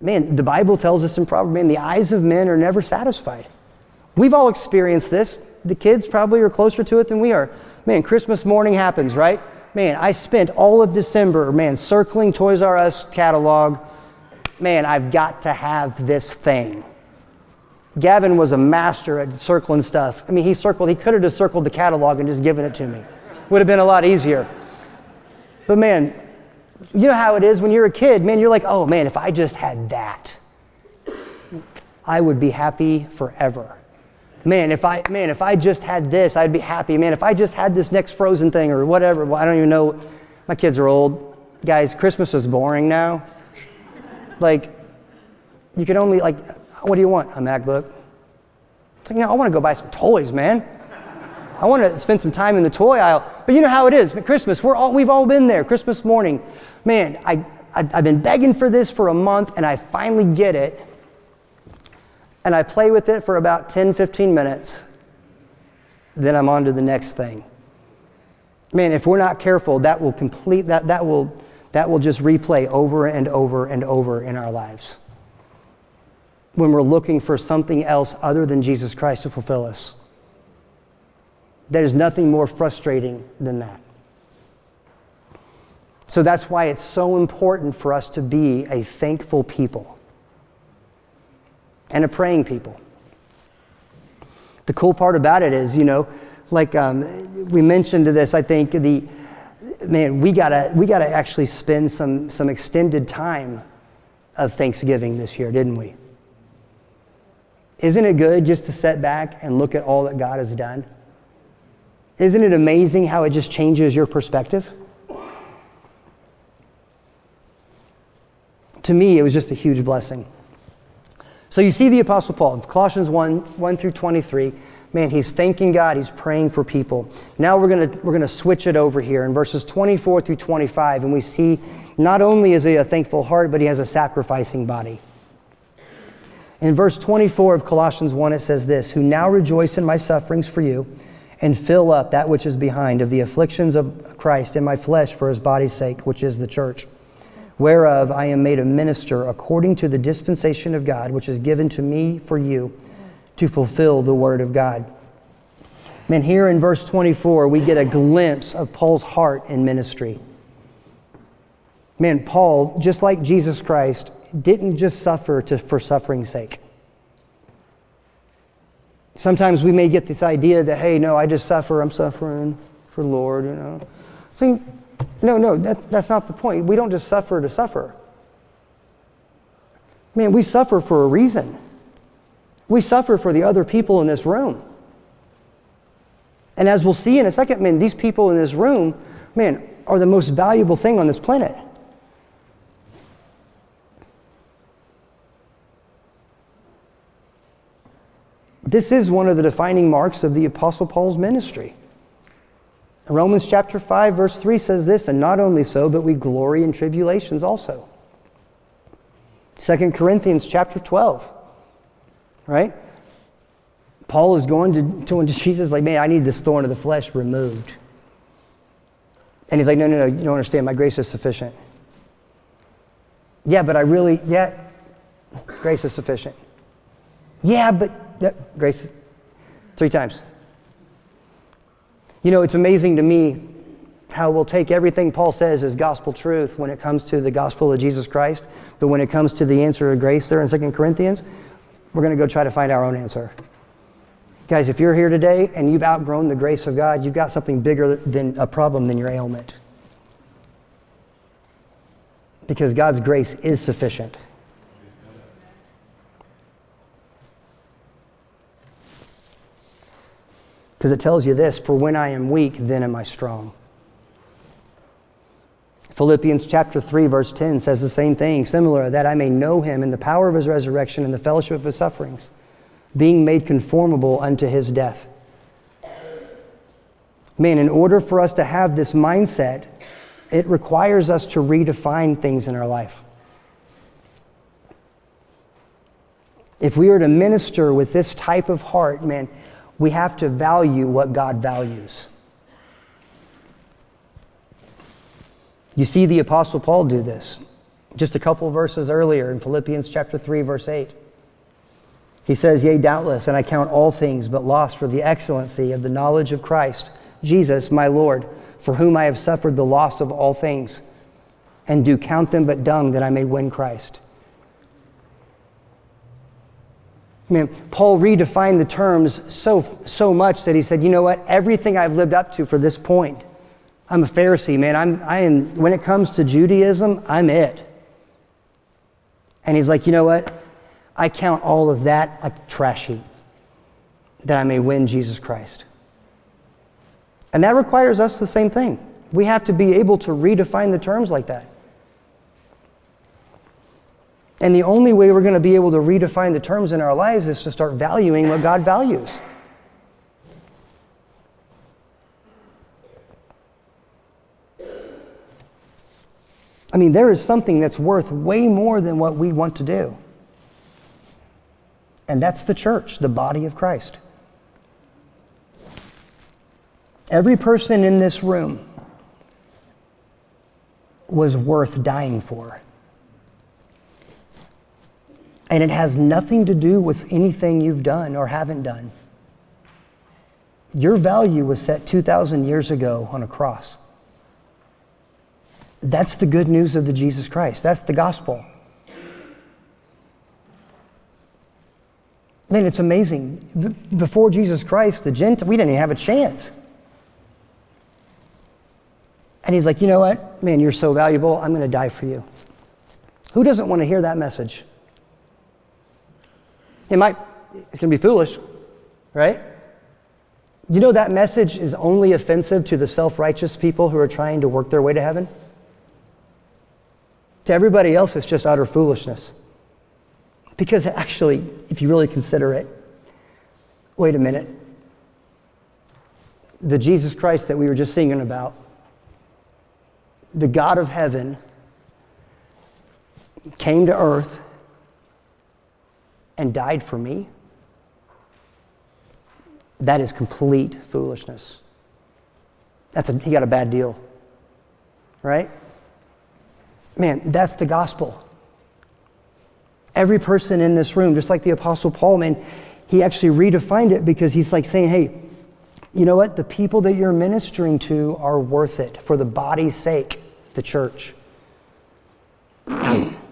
Man, the Bible tells us in Proverbs, man, the eyes of men are never satisfied. We've all experienced this. The kids probably are closer to it than we are. Man, Christmas morning happens, right? Man, I spent all of December, man, circling Toys R Us catalog. Man, I've got to have this thing. Gavin was a master at circling stuff. I mean, he circled, he could have just circled the catalog and just given it to me. Would have been a lot easier. But man, you know how it is when you're a kid, man, you're like, oh man, if I just had that, I would be happy forever. Man, if I man, if I just had this, I'd be happy. Man, if I just had this next frozen thing or whatever, well, I don't even know. My kids are old. Guys, Christmas is boring now. Like, you can only like, what do you want? A MacBook? It's like, no, I want to go buy some toys, man. I want to spend some time in the toy aisle. But you know how it is. Christmas, we're all, we've all been there. Christmas morning. Man, I, I, I've been begging for this for a month, and I finally get it and I play with it for about 10, 15 minutes, then I'm on to the next thing. Man, if we're not careful, that will complete that that will that will just replay over and over and over in our lives. When we're looking for something else other than Jesus Christ to fulfill us. There's nothing more frustrating than that. So that's why it's so important for us to be a thankful people and a praying people. The cool part about it is, you know, like um, we mentioned this, I think the man, we gotta we gotta actually spend some some extended time of Thanksgiving this year, didn't we? Isn't it good just to set back and look at all that God has done? Isn't it amazing how it just changes your perspective? To me, it was just a huge blessing. So you see the Apostle Paul, Colossians 1 1 through 23. Man, he's thanking God, he's praying for people. Now we're going we're gonna switch it over here in verses 24 through 25, and we see not only is he a thankful heart, but he has a sacrificing body. In verse 24 of Colossians 1, it says this Who now rejoice in my sufferings for you, and fill up that which is behind of the afflictions of Christ in my flesh for his body's sake, which is the church whereof I am made a minister according to the dispensation of God, which is given to me for you to fulfill the word of God. Man, here in verse 24, we get a glimpse of Paul's heart in ministry. Man, Paul, just like Jesus Christ, didn't just suffer to, for suffering's sake. Sometimes we may get this idea that, hey, no, I just suffer, I'm suffering for the Lord, you know. So no, no, that, that's not the point. We don't just suffer to suffer. Man, we suffer for a reason. We suffer for the other people in this room. And as we'll see in a second, man, these people in this room, man, are the most valuable thing on this planet. This is one of the defining marks of the Apostle Paul's ministry Romans chapter 5, verse 3 says this, and not only so, but we glory in tribulations also. 2 Corinthians chapter 12, right? Paul is going to, to, to Jesus, like, man, I need this thorn of the flesh removed. And he's like, no, no, no, you don't understand. My grace is sufficient. Yeah, but I really, yeah, grace is sufficient. Yeah, but grace, three times. You know, it's amazing to me how we'll take everything Paul says as gospel truth when it comes to the gospel of Jesus Christ, but when it comes to the answer of grace there in 2 Corinthians, we're going to go try to find our own answer. Guys, if you're here today and you've outgrown the grace of God, you've got something bigger than a problem than your ailment. Because God's grace is sufficient. Because it tells you this for when I am weak, then am I strong. Philippians chapter 3, verse 10 says the same thing, similar, that I may know him in the power of his resurrection and the fellowship of his sufferings, being made conformable unto his death. Man, in order for us to have this mindset, it requires us to redefine things in our life. If we are to minister with this type of heart, man, we have to value what God values. You see the Apostle Paul do this just a couple verses earlier in Philippians chapter 3, verse 8. He says, Yea, doubtless, and I count all things but loss for the excellency of the knowledge of Christ, Jesus, my Lord, for whom I have suffered the loss of all things, and do count them but dung that I may win Christ Man, Paul redefined the terms so, so much that he said, you know what? Everything I've lived up to for this point, I'm a Pharisee, man. I'm, I am, when it comes to Judaism, I'm it. And he's like, you know what? I count all of that like trash heap that I may win Jesus Christ. And that requires us the same thing. We have to be able to redefine the terms like that. And the only way we're going to be able to redefine the terms in our lives is to start valuing what God values. I mean, there is something that's worth way more than what we want to do. And that's the church, the body of Christ. Every person in this room was worth dying for. And it has nothing to do with anything you've done or haven't done. Your value was set 2,000 years ago on a cross. That's the good news of the Jesus Christ. That's the gospel. Man, it's amazing. Before Jesus Christ, the Gentile, we didn't even have a chance. And he's like, you know what? Man, you're so valuable. I'm going to die for you. Who doesn't want to hear that message? It might, it's going to be foolish, right? You know that message is only offensive to the self righteous people who are trying to work their way to heaven? To everybody else, it's just utter foolishness. Because actually, if you really consider it, wait a minute. The Jesus Christ that we were just singing about, the God of heaven, came to earth and died for me, that is complete foolishness. That's a, he got a bad deal, right? Man, that's the gospel. Every person in this room, just like the Apostle Paul, man, he actually redefined it because he's like saying, hey, you know what? The people that you're ministering to are worth it for the body's sake, the church.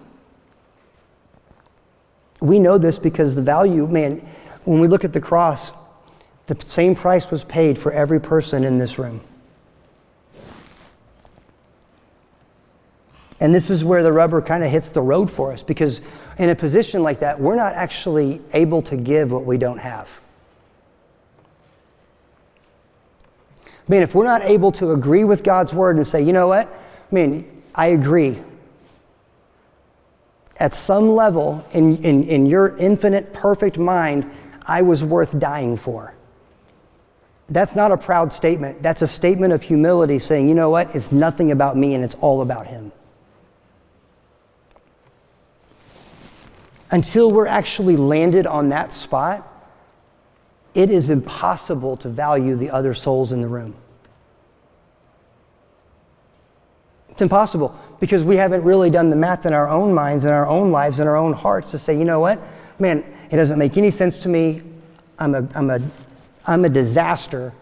We know this because the value, man, when we look at the cross, the same price was paid for every person in this room. And this is where the rubber kind of hits the road for us because in a position like that, we're not actually able to give what we don't have. Man, if we're not able to agree with God's word and say, you know what? Man, I agree at some level in, in, in your infinite, perfect mind, I was worth dying for. That's not a proud statement. That's a statement of humility saying, you know what? It's nothing about me and it's all about Him. Until we're actually landed on that spot, it is impossible to value the other souls in the room. It's impossible because we haven't really done the math in our own minds, in our own lives, in our own hearts to say, you know what? Man, it doesn't make any sense to me. I'm a, I'm a, I'm a disaster.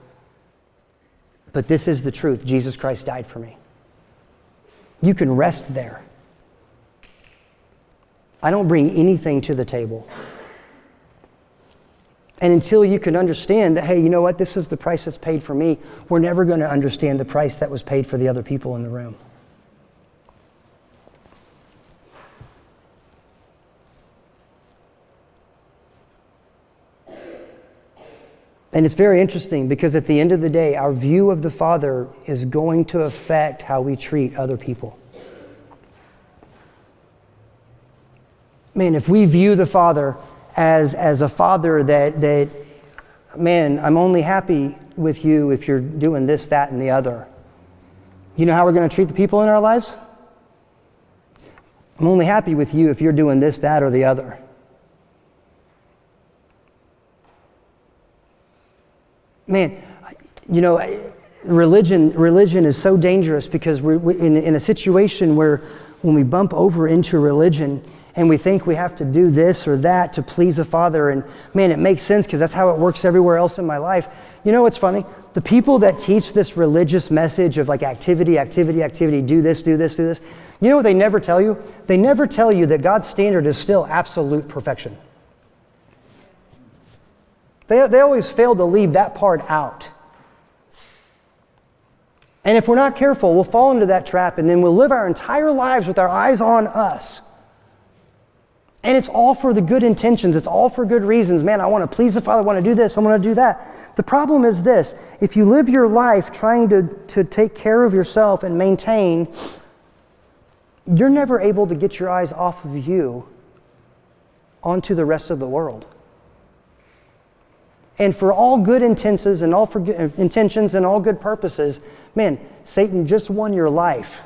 But this is the truth Jesus Christ died for me. You can rest there. I don't bring anything to the table. And until you can understand that, hey, you know what, this is the price that's paid for me, we're never going to understand the price that was paid for the other people in the room. And it's very interesting because at the end of the day, our view of the Father is going to affect how we treat other people. Man, if we view the Father as, as a father that, that, man, I'm only happy with you if you're doing this, that, and the other. You know how we're going to treat the people in our lives? I'm only happy with you if you're doing this, that, or the other. Man, you know, religion, religion is so dangerous because we're in, in a situation where when we bump over into religion and we think we have to do this or that to please the Father, and man, it makes sense because that's how it works everywhere else in my life. You know what's funny? The people that teach this religious message of like activity, activity, activity, do this, do this, do this, you know what they never tell you? They never tell you that God's standard is still absolute perfection. They, they always fail to leave that part out. And if we're not careful, we'll fall into that trap and then we'll live our entire lives with our eyes on us. And it's all for the good intentions, it's all for good reasons. Man, I want to please the Father, I want to do this, I want to do that. The problem is this if you live your life trying to, to take care of yourself and maintain, you're never able to get your eyes off of you onto the rest of the world. And for all good intentions and all good, intentions and all good purposes, man, Satan just won your life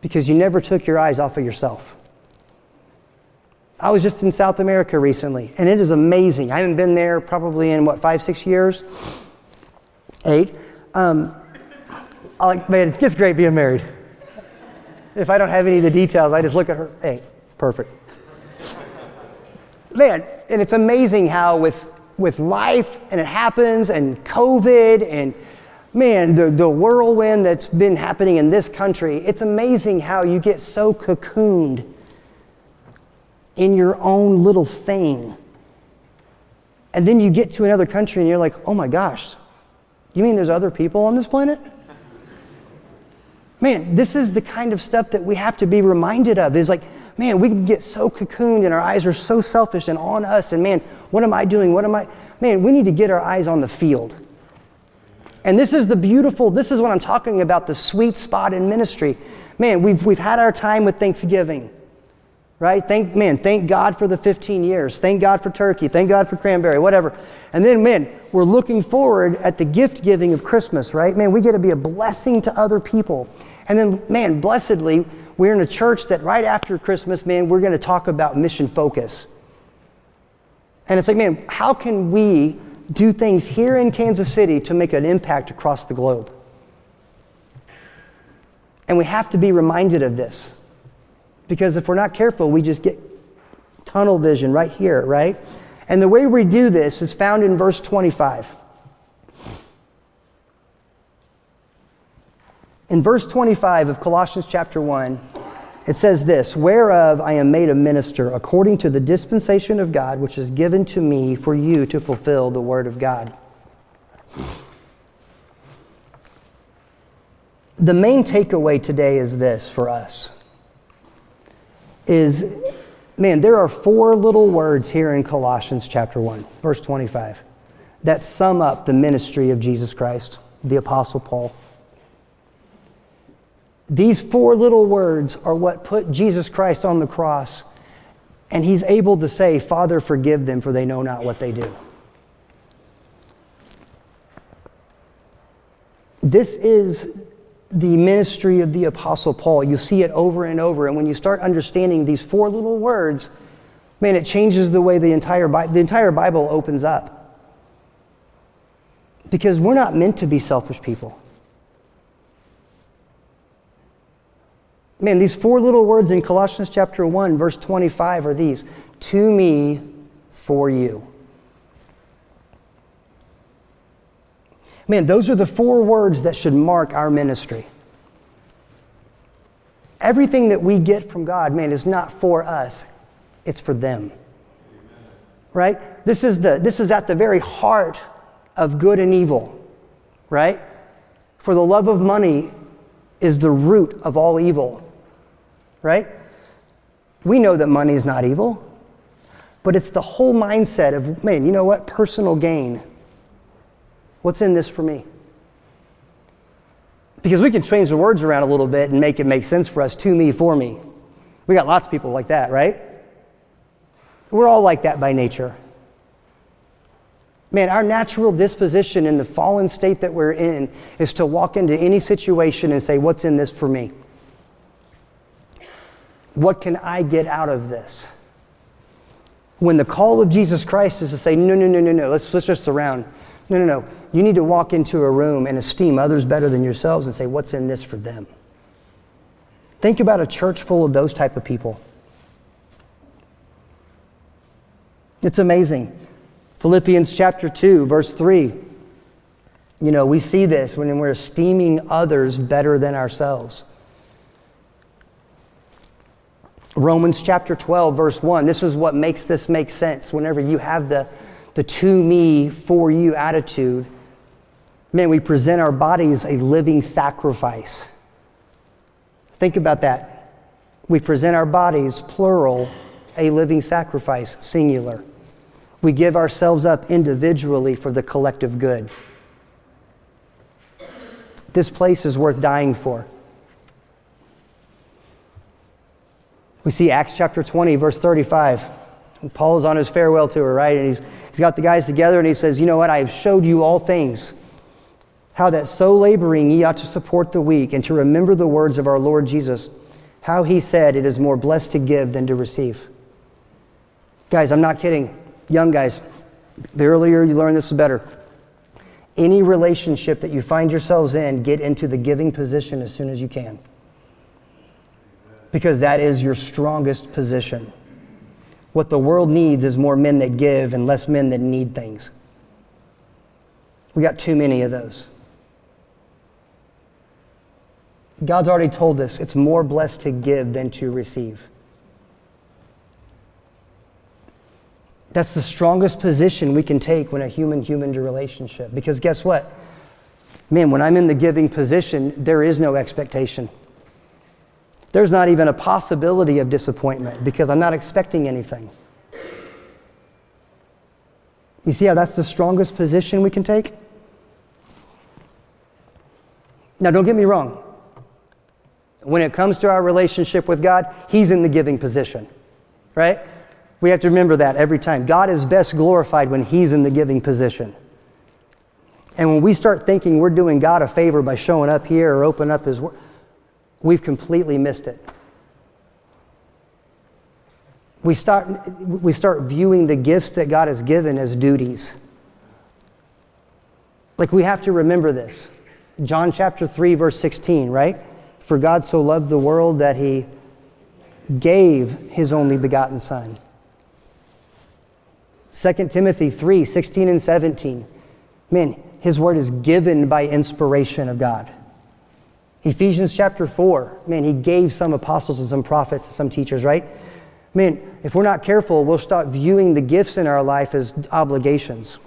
because you never took your eyes off of yourself. I was just in South America recently, and it is amazing. I haven't been there probably in what five, six years, eight. Um, I like, man, it's great being married. If I don't have any of the details, I just look at her. Hey, perfect. Man, and it's amazing how with with life and it happens and COVID and man, the, the whirlwind that's been happening in this country, it's amazing how you get so cocooned in your own little thing. And then you get to another country and you're like, oh my gosh, you mean there's other people on this planet? Man, this is the kind of stuff that we have to be reminded of. Is like, man, we can get so cocooned and our eyes are so selfish and on us. And man, what am I doing? What am I? Man, we need to get our eyes on the field. And this is the beautiful, this is what I'm talking about the sweet spot in ministry. Man, we've, we've had our time with Thanksgiving right? Thank man, thank God for the 15 years. Thank God for turkey. Thank God for cranberry, whatever. And then, man, we're looking forward at the gift giving of Christmas, right? Man, we get to be a blessing to other people. And then, man, blessedly, we're in a church that right after Christmas, man, we're going to talk about mission focus. And it's like, man, how can we do things here in Kansas City to make an impact across the globe? And we have to be reminded of this. Because if we're not careful, we just get tunnel vision right here, right? And the way we do this is found in verse 25. In verse 25 of Colossians chapter 1, it says this Whereof I am made a minister according to the dispensation of God, which is given to me for you to fulfill the word of God. The main takeaway today is this for us is man, there are four little words here in Colossians chapter 1, verse 25, that sum up the ministry of Jesus Christ, the Apostle Paul. These four little words are what put Jesus Christ on the cross, and he's able to say, Father, forgive them, for they know not what they do. This is the ministry of the Apostle Paul. You see it over and over. And when you start understanding these four little words, man, it changes the way the entire, the entire Bible opens up. Because we're not meant to be selfish people. Man, these four little words in Colossians chapter 1, verse 25 are these to me, for you. Man, those are the four words that should mark our ministry. Everything that we get from God, man, is not for us, it's for them. Right? This is, the, this is at the very heart of good and evil, right? For the love of money is the root of all evil, right? We know that money is not evil, but it's the whole mindset of, man, you know what? Personal gain What's in this for me? Because we can change the words around a little bit and make it make sense for us to me, for me. We got lots of people like that, right? We're all like that by nature. Man, our natural disposition in the fallen state that we're in is to walk into any situation and say, What's in this for me? What can I get out of this? When the call of Jesus Christ is to say, No, no, no, no, no, let's switch this around. No, no, no. You need to walk into a room and esteem others better than yourselves and say, what's in this for them? Think about a church full of those type of people. It's amazing. Philippians chapter 2, verse 3. You know, we see this when we're esteeming others better than ourselves. Romans chapter 12, verse 1. This is what makes this make sense whenever you have the the to me, for you attitude, man, we present our bodies a living sacrifice. Think about that. We present our bodies, plural, a living sacrifice, singular. We give ourselves up individually for the collective good. This place is worth dying for. We see Acts chapter 20, verse 35. Paul's on his farewell tour, right? And he's, he's got the guys together and he says, You know what? I have showed you all things. How that so laboring ye ought to support the weak and to remember the words of our Lord Jesus, how he said, It is more blessed to give than to receive. Guys, I'm not kidding. Young guys, the earlier you learn this, the better. Any relationship that you find yourselves in, get into the giving position as soon as you can. Because that is your strongest position. What the world needs is more men that give and less men that need things. We got too many of those. God's already told us it's more blessed to give than to receive. That's the strongest position we can take when a human human relationship. Because guess what? Man, when I'm in the giving position, there is no expectation. There's not even a possibility of disappointment because I'm not expecting anything. You see how that's the strongest position we can take? Now, don't get me wrong. When it comes to our relationship with God, He's in the giving position, right? We have to remember that every time. God is best glorified when He's in the giving position. And when we start thinking we're doing God a favor by showing up here or open up His Word, we've completely missed it. We start, we start viewing the gifts that God has given as duties. Like we have to remember this. John chapter 3, verse 16, right? For God so loved the world that he gave his only begotten Son. 2 Timothy 3, 16 and 17. Man, his word is given by inspiration of God. Ephesians chapter 4, man, he gave some apostles and some prophets and some teachers, right? Man, if we're not careful, we'll start viewing the gifts in our life as obligations.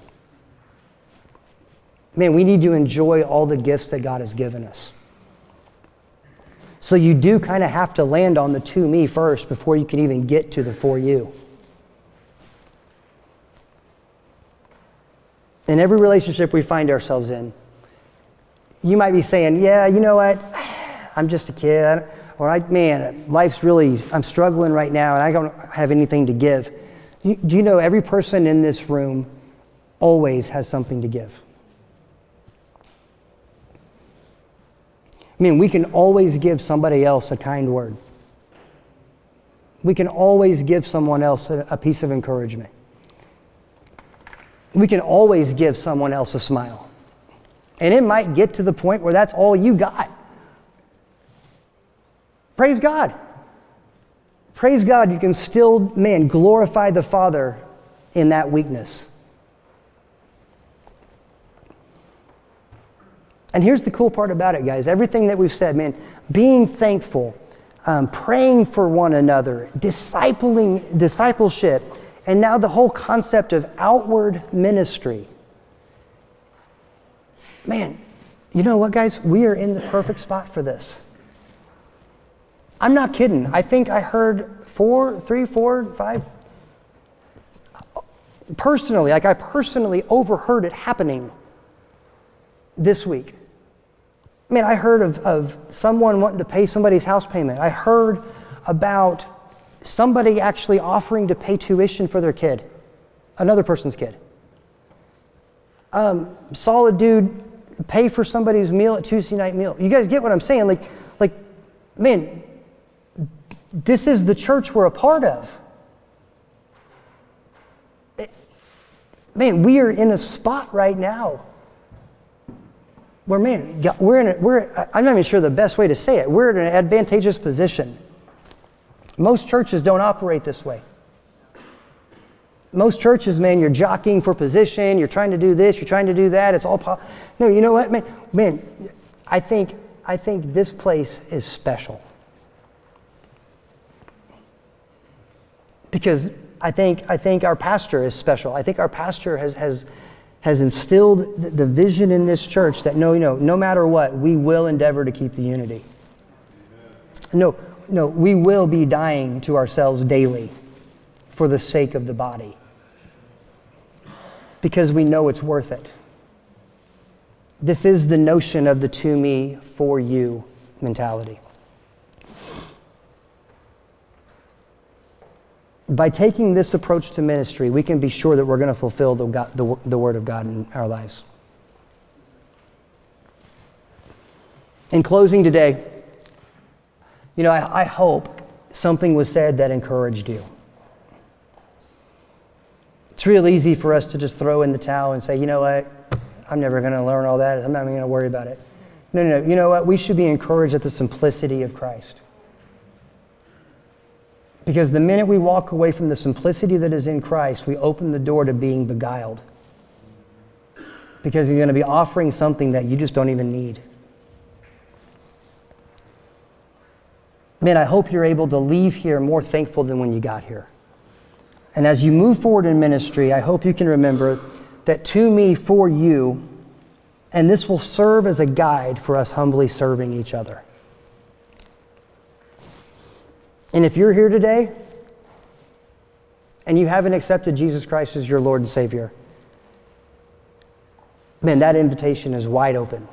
Man, we need to enjoy all the gifts that God has given us. So you do kind of have to land on the to me first before you can even get to the for you. In every relationship we find ourselves in, you might be saying, Yeah, you know what? I'm just a kid. Or, I, man, life's really, I'm struggling right now and I don't have anything to give. Do you know every person in this room always has something to give? I mean, we can always give somebody else a kind word. We can always give someone else a piece of encouragement. We can always give someone else a smile. And it might get to the point where that's all you got. Praise God. Praise God, you can still, man, glorify the Father in that weakness. And here's the cool part about it, guys. Everything that we've said, man, being thankful, um, praying for one another, discipling, discipleship, and now the whole concept of outward ministry. Man, you know what, guys? We are in the perfect spot for this. I'm not kidding. I think I heard four, three, four, five, personally, like I personally overheard it happening this week. I mean, I heard of, of someone wanting to pay somebody's house payment. I heard about somebody actually offering to pay tuition for their kid, another person's kid. Um, a dude pay for somebody's meal at Tuesday night meal. You guys get what I'm saying? Like, like, man, this is the church we're a part of. man, we are in a spot right now where, man, we're in a, we're, I'm not even sure the best way to say it. We're in an advantageous position. Most churches don't operate this way. Most churches, man, you're jockeying for position, you're trying to do this, you're trying to do that. It's all po- no. You know what, man? Man, I think I think this place is special because I think, I think our pastor is special. I think our pastor has, has, has instilled the vision in this church that no, you know, no matter what, we will endeavor to keep the unity. No, no, we will be dying to ourselves daily for the sake of the body because we know it's worth it. This is the notion of the to me, for you mentality. by taking this approach to ministry, we can be sure that we're going to fulfill the, God, the, the Word of God in our lives. In closing today, you know, I, I hope something was said that encouraged you. It's real easy for us to just throw in the towel and say, you know what, I'm never going to learn all that. I'm not even going to worry about it. No, no, no. You know what? We should be encouraged at the simplicity of Christ. Because the minute we walk away from the simplicity that is in Christ, we open the door to being beguiled. Because he's going to be offering something that you just don't even need. Man, I hope you're able to leave here more thankful than when you got here. And as you move forward in ministry, I hope you can remember that to me, for you, and this will serve as a guide for us humbly serving each other. And if you're here today and you haven't accepted Jesus Christ as your Lord and Savior, man, that invitation is wide open.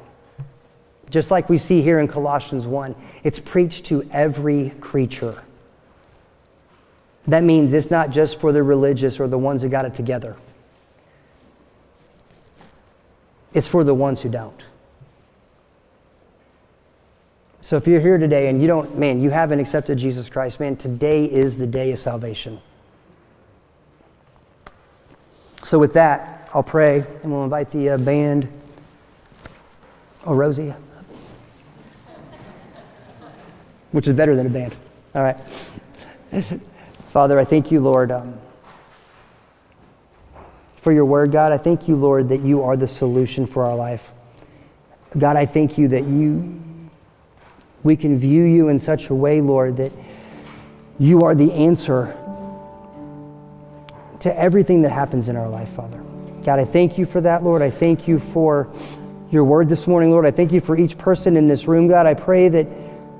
Just like we see here in Colossians 1, it's preached to every creature. That means it's not just for the religious or the ones who got it together, it's for the ones who don't. So if you're here today and you don't, man, you haven't accepted Jesus Christ, man, today is the day of salvation. So with that, I'll pray and we'll invite the uh, band. Oh, Rosie. Which is better than a band. All right. Father, I thank you, Lord, um, for your word, God. I thank you, Lord, that you are the solution for our life. God, I thank you that you we can view you in such a way, Lord, that you are the answer to everything that happens in our life, Father. God, I thank you for that, Lord. I thank you for your word this morning, Lord. I thank you for each person in this room, God. I pray that,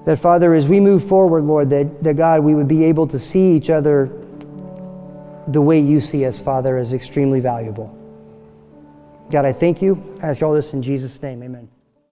that Father, as we move forward, Lord, that, that God, we would be able to see each other the way you see us, Father, is extremely valuable. God, I thank you. I ask all this in Jesus' name. Amen.